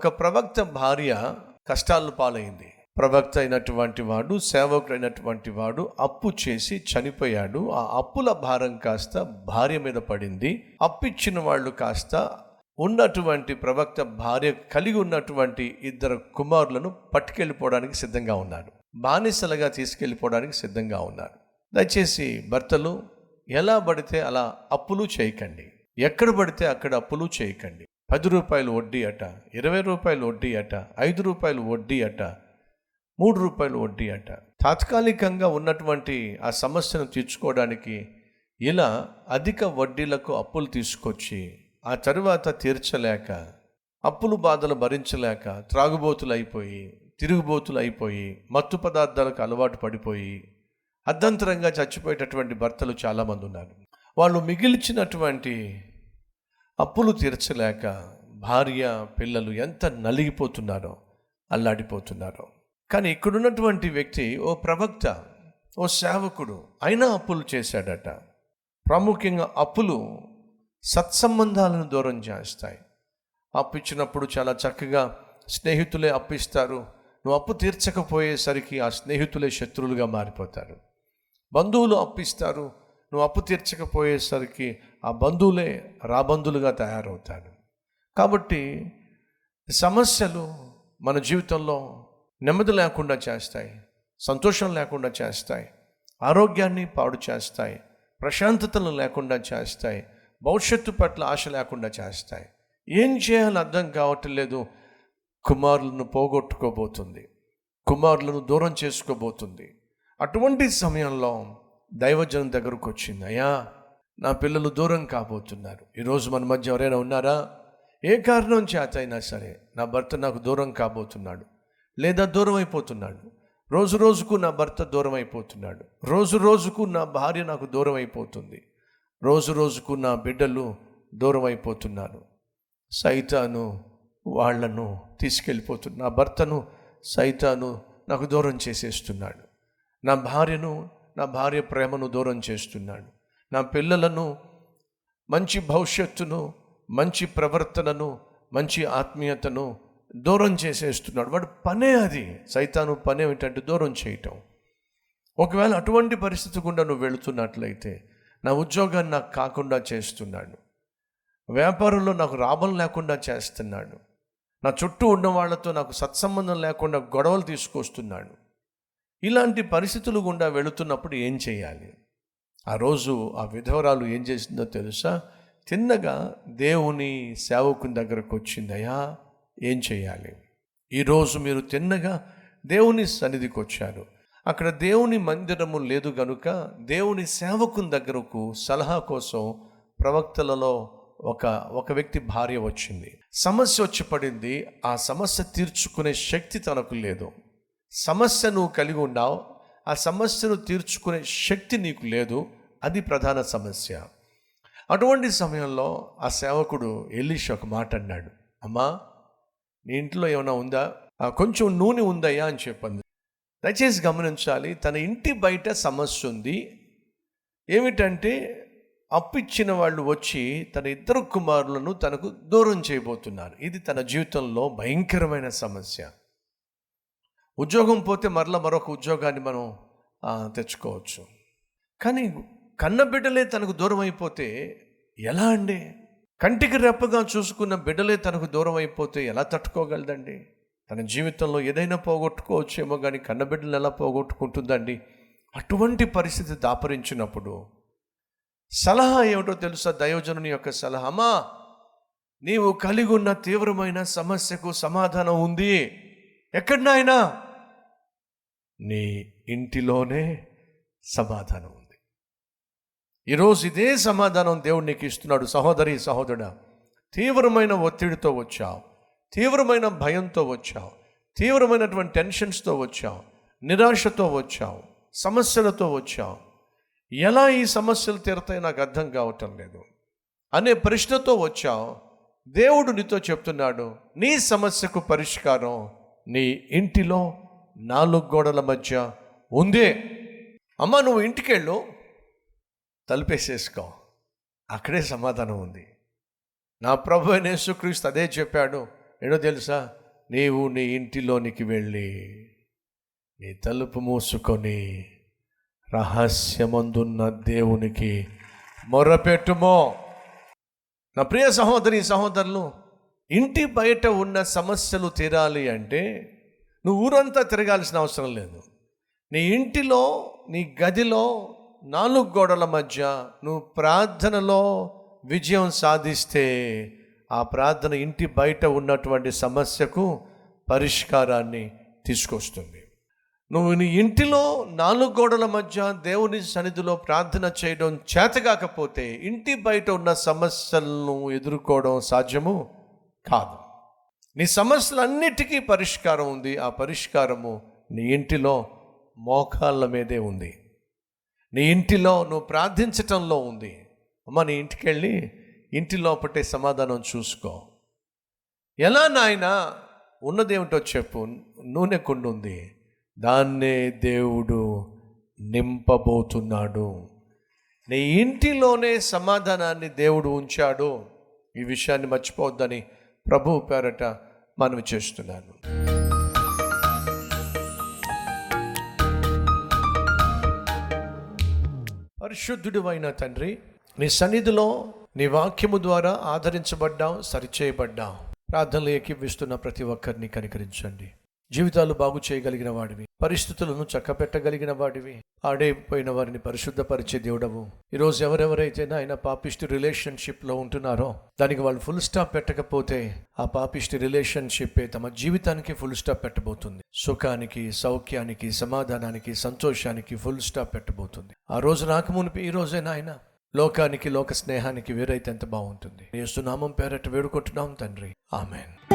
ఒక ప్రవక్త భార్య కష్టాలు పాలైంది. ప్రవక్త అయినటువంటి వాడు సేవకుడు అయినటువంటి వాడు అప్పు చేసి చనిపోయాడు. ఆ అప్పుల భారం కాస్త భార్య మీద పడింది. అప్పిచ్చిన వాళ్ళు కాస్త ఉన్నటువంటి ప్రవక్త భార్య కలిగి ఉన్నటువంటి ఇద్దరు కుమారులను పట్టుకెళ్ళిపోవడానికి సిద్ధంగా ఉన్నారు. బానిసలుగా తీసుకెళ్ళిపోవడానికి సిద్ధంగా ఉన్నారు. దయచేసి భర్తలు ఎలా పడితే అలా అప్పులు చేయకండి. ఎక్కడ పడితే అక్కడ అప్పులు చేయకండి. పది రూపాయలు వడ్డీ అట ఇరవై రూపాయలు వడ్డీ అట ఐదు రూపాయలు వడ్డీ అట మూడు రూపాయలు వడ్డీ అట. తాత్కాలికంగా ఉన్నటువంటి ఆ సమస్యను తీర్చుకోవడానికి ఇలా అధిక వడ్డీలకు అప్పులు తీసుకొచ్చి ఆ తరువాత తీర్చలేక అప్పులు బాధలు భరించలేక త్రాగుబోతులు అయిపోయి తిరుగుబోతులు అయిపోయి మత్తు పదార్థాలకు అలవాటు పడిపోయి అర్ధంతరంగా చచ్చిపోయేటటువంటి భర్తలు చాలామంది ఉన్నారు. వాళ్ళు మిగిల్చినటువంటి అప్పులు తీర్చలేక భార్య పిల్లలు ఎంత నలిగిపోతున్నారో అల్లాడిపోతున్నారో. కానీ ఇక్కడున్నటువంటి వ్యక్తి ఓ ప్రవక్త ఓ సేవకుడు అయినా అప్పులు చేశాడట. ప్రాముఖ్యంగా అప్పులు సత్సంబంధాలను దూరం చేస్తాయి. అప్పు ఇచ్చినప్పుడు చాలా చక్కగా స్నేహితులే అప్పిస్తారు నువ్వు అప్పు తీర్చకపోయేసరికి ఆ స్నేహితులే శత్రువులుగా మారిపోతారు. బంధువులు అప్పిస్తారు నువ్వు అప్పు తీర్చకపోయేసరికి ఆ బంధువులే రాబంధులుగా తయారవుతారు. కాబట్టి సమస్యలు మన జీవితంలో నెమ్మది లేకుండా చేస్తాయి సంతోషం లేకుండా చేస్తాయి ఆరోగ్యాన్ని పాడు చేస్తాయి ప్రశాంతతను లేకుండా చేస్తాయి భవిష్యత్తు పట్ల ఆశ లేకుండా చేస్తాయి. ఏం చేయాలో అర్థం కావటం లేదు కుమారులను పోగొట్టుకోబోతుంది కుమారులను దూరం చేసుకోబోతుంది. అటువంటి సమయంలో దైవజనం దగ్గరకు వచ్చింది. అయ్యా నా పిల్లలు దూరం కాబోతున్నారు. ఈరోజు మన మధ్య ఎవరైనా ఉన్నారా? ఏ కారణం చేత అయినా సరే నా భర్త నాకు దూరం కాబోతున్నాడు. లేదా దూరం అయిపోతున్నాడు రోజు రోజుకు నా భర్త దూరం అయిపోతున్నాడు రోజు రోజుకు నా భార్య నాకు దూరం అయిపోతుంది రోజు రోజుకు నా బిడ్డలు దూరం అయిపోతున్నారు సైతాను వాళ్ళను తీసుకెళ్ళిపోతున్నా నా భర్తను సైతాను నాకు దూరం చేసేస్తున్నాడు. నా భార్యను నా భార్య ప్రేమను దూరం చేస్తున్నాడు. నా పిల్లలను మంచి భవిష్యత్తును మంచి ప్రవర్తనను మంచి ఆత్మీయతను దూరం చేసేస్తున్నాడు. వాడు పనే అది. సైతాను పనే ఏమిటంటే దూరం చేయటం. ఒకవేళ అటువంటి పరిస్థితి గుండా నువ్వు వెళుతున్నట్లయితే నా ఉద్యోగాన్ని నాకు కాకుండా చేస్తున్నాడు. వ్యాపారంలో నాకు లాభం లేకుండా చేస్తున్నాడు. నా చుట్టూ ఉన్న వాళ్ళతో నాకు సత్సంబంధం లేకుండా గొడవలు తీసుకొస్తున్నాడు. ఇలాంటి పరిస్థితులు గుండా వెళుతున్నప్పుడు ఏం చేయాలి? ఆ రోజు ఆ విధవరాలు ఏం చేసిందో తెలుసా? తిన్నగా దేవుని సేవకుని దగ్గరకు వచ్చిందయ్యా ఏం చేయాలి? ఈరోజు మీరు తిన్నగా దేవుని సన్నిధికి వచ్చారు. అక్కడ దేవుని మందిరము లేదు గనుక దేవుని సేవకుని దగ్గరకు సలహా కోసం ప్రవక్తలలో ఒక ఒక వ్యక్తి భార్య వచ్చింది. సమస్య వచ్చి పడింది. ఆ సమస్య తీర్చుకునే శక్తి తనకు లేదు. సమస్య నువ్వు కలిగి ఉన్నావు ఆ సమస్యను తీర్చుకునే శక్తి నీకు లేదు అది ప్రధాన సమస్య. అటువంటి సమయంలో ఆ సేవకుడు ఎలీష్ ఒక మాట అన్నాడు అమ్మా నీ ఇంట్లో ఏమైనా ఉందా? "ఆ, కొంచెం నూనె ఉందయ్యా అని చెప్పింది. దయచేసి గమనించాలి తన ఇంటి బయట సమస్య ఉంది. ఏమిటంటే అప్పిచ్చిన వాళ్ళు వచ్చి తన ఇద్దరు కుమారులను తనకు దూరం చేయబోతున్నారు. ఇది తన జీవితంలో భయంకరమైన సమస్య. ఉద్యోగం పోతే మరలా మరొక ఉద్యోగాన్ని మనం తెచ్చుకోవచ్చు. కానీ కన్న బిడ్డలే తనకు దూరం అయిపోతే ఎలా అండి? కంటికి రెప్పగా చూసుకున్న బిడ్డలే తనకు దూరం అయిపోతే ఎలా తట్టుకోగలదండి? తన జీవితంలో ఏదైనా పోగొట్టుకోవచ్చేమో కానీ కన్న బిడ్డలు ఎలా పోగొట్టుకుంటుందండి? అటువంటి పరిస్థితి దాపరించినప్పుడు సలహా ఏమిటో తెలుసా? దయోజనుని యొక్క సలహా. అమ్మా నీవు కలిగి ఉన్న తీవ్రమైన సమస్యకు సమాధానం ఉంది. ఎక్కడనైనా నీ ఇంటిలోనే సమాధానం ఉంది. ఈరోజు ఇదే సమాధానం దేవుడు నీకు ఇస్తున్నాడు. సహోదరి సహోదరుడా తీవ్రమైన ఒత్తిడితో వచ్చావు. తీవ్రమైన భయంతో వచ్చావు. తీవ్రమైనటువంటి టెన్షన్స్తో వచ్చావు. నిరాశతో వచ్చావు. సమస్యలతో వచ్చావు. ఎలా ఈ సమస్యలు తీరతాయి నాకు అర్థం కావటం లేదు. అనే ప్రశ్నతో వచ్చావు. దేవుడు నీతో చెప్తున్నాడు నీ సమస్యకు పరిష్కారం నీ ఇంటిలో నాలుగు గోడల మధ్య ఉందే. అమ్మ నువ్వు ఇంటికెళ్ళు. తలుపేసేసుకో. అక్కడే సమాధానం ఉంది. నా ప్రభు అయిన యేసుక్రీస్తు అదే చెప్పాడు. ఏడో తెలుసా? నీవు నీ ఇంటిలోనికి వెళ్ళి నీ తలుపు మూసుకొని రహస్యమందున్న దేవునికి మొరపెట్టుమో. నా ప్రియ సహోదరి సహోదరులు ఇంటి బయట ఉన్న సమస్యలు తీరాలి అంటే నువ్వు ఊరంతా తిరగాల్సిన అవసరం లేదు. నీ ఇంటిలో నీ గదిలో నాలుగు గోడల మధ్య నువ్వు ప్రార్థనలో విజయం సాధిస్తే ఆ ప్రార్థన ఇంటి బయట ఉన్నటువంటి సమస్యకు పరిష్కారాన్ని తీసుకొస్తుంది. నువ్వు నీ ఇంటిలో నాలుగు గోడల మధ్య దేవుని సన్నిధిలో ప్రార్థన చేయడం చేతగాకపోతే ఇంటి బయట ఉన్న సమస్యలను ఎదుర్కోవడం సాధ్యము కాదు. నీ సమస్యలన్నిటికీ పరిష్కారం ఉంది. ఆ పరిష్కారము నీ ఇంటిలో మోకాళ్ళ మీదే ఉంది. నీ ఇంటిలో నువ్వు ప్రార్థించటంలో ఉంది. అమ్మ నీ ఇంటికి వెళ్ళి ఇంటి లోపటే సమాధానం చూసుకో. ఎలా నాయన ఉన్నదేమిటో చెప్పు. నూనె కుండు ఉంది దాన్నే దేవుడు నింపబోతున్నాడు. నీ ఇంటిలోనే సమాధానాన్ని దేవుడు ఉంచాడు. ఈ విషయాన్ని మర్చిపోవద్దని ప్రభు పేరట మనవి చేస్తున్నాను. పరిశుద్ధుడు అయిన తండ్రి నీ సన్నిధిలో నీ వాక్యము ద్వారా ఆదరించబడ్డాం సరిచేయబడ్డాం ప్రార్థనలు ఏకీవిస్తున్న ప్రతి ఒక్కరిని కనికరించండి. జీవితాలు బాగు చేయగలిగిన వాడివి. పరిస్థితులను చక్కపెట్టగలిగిన వాడివి. ఆడైపోయిన వారిని పరిశుద్ధపరిచే దేవుడవు. ఈరోజు ఎవరెవరైతే ఆయన పాపిష్టి రిలేషన్షిప్లో ఉంటున్నారో దానికి వాళ్ళు ఫుల్ స్టాప్ పెట్టకపోతే ఆ పాపిష్టి రిలేషన్షిప్పే తమ జీవితానికి ఫుల్ స్టాప్ పెట్టబోతుంది. సుఖానికి సౌఖ్యానికి సమాధానానికి సంతోషానికి ఫుల్ స్టాప్ పెట్టబోతుంది. ఆ రోజు రాకమునిపి ఈ రోజే నాయన లోకానికి లోక స్నేహానికి వేరైతే ఎంత బాగుంటుంది. యేసు నామం పేరట వేడుకుంటున్నాం తండ్రి. ఆమెన్.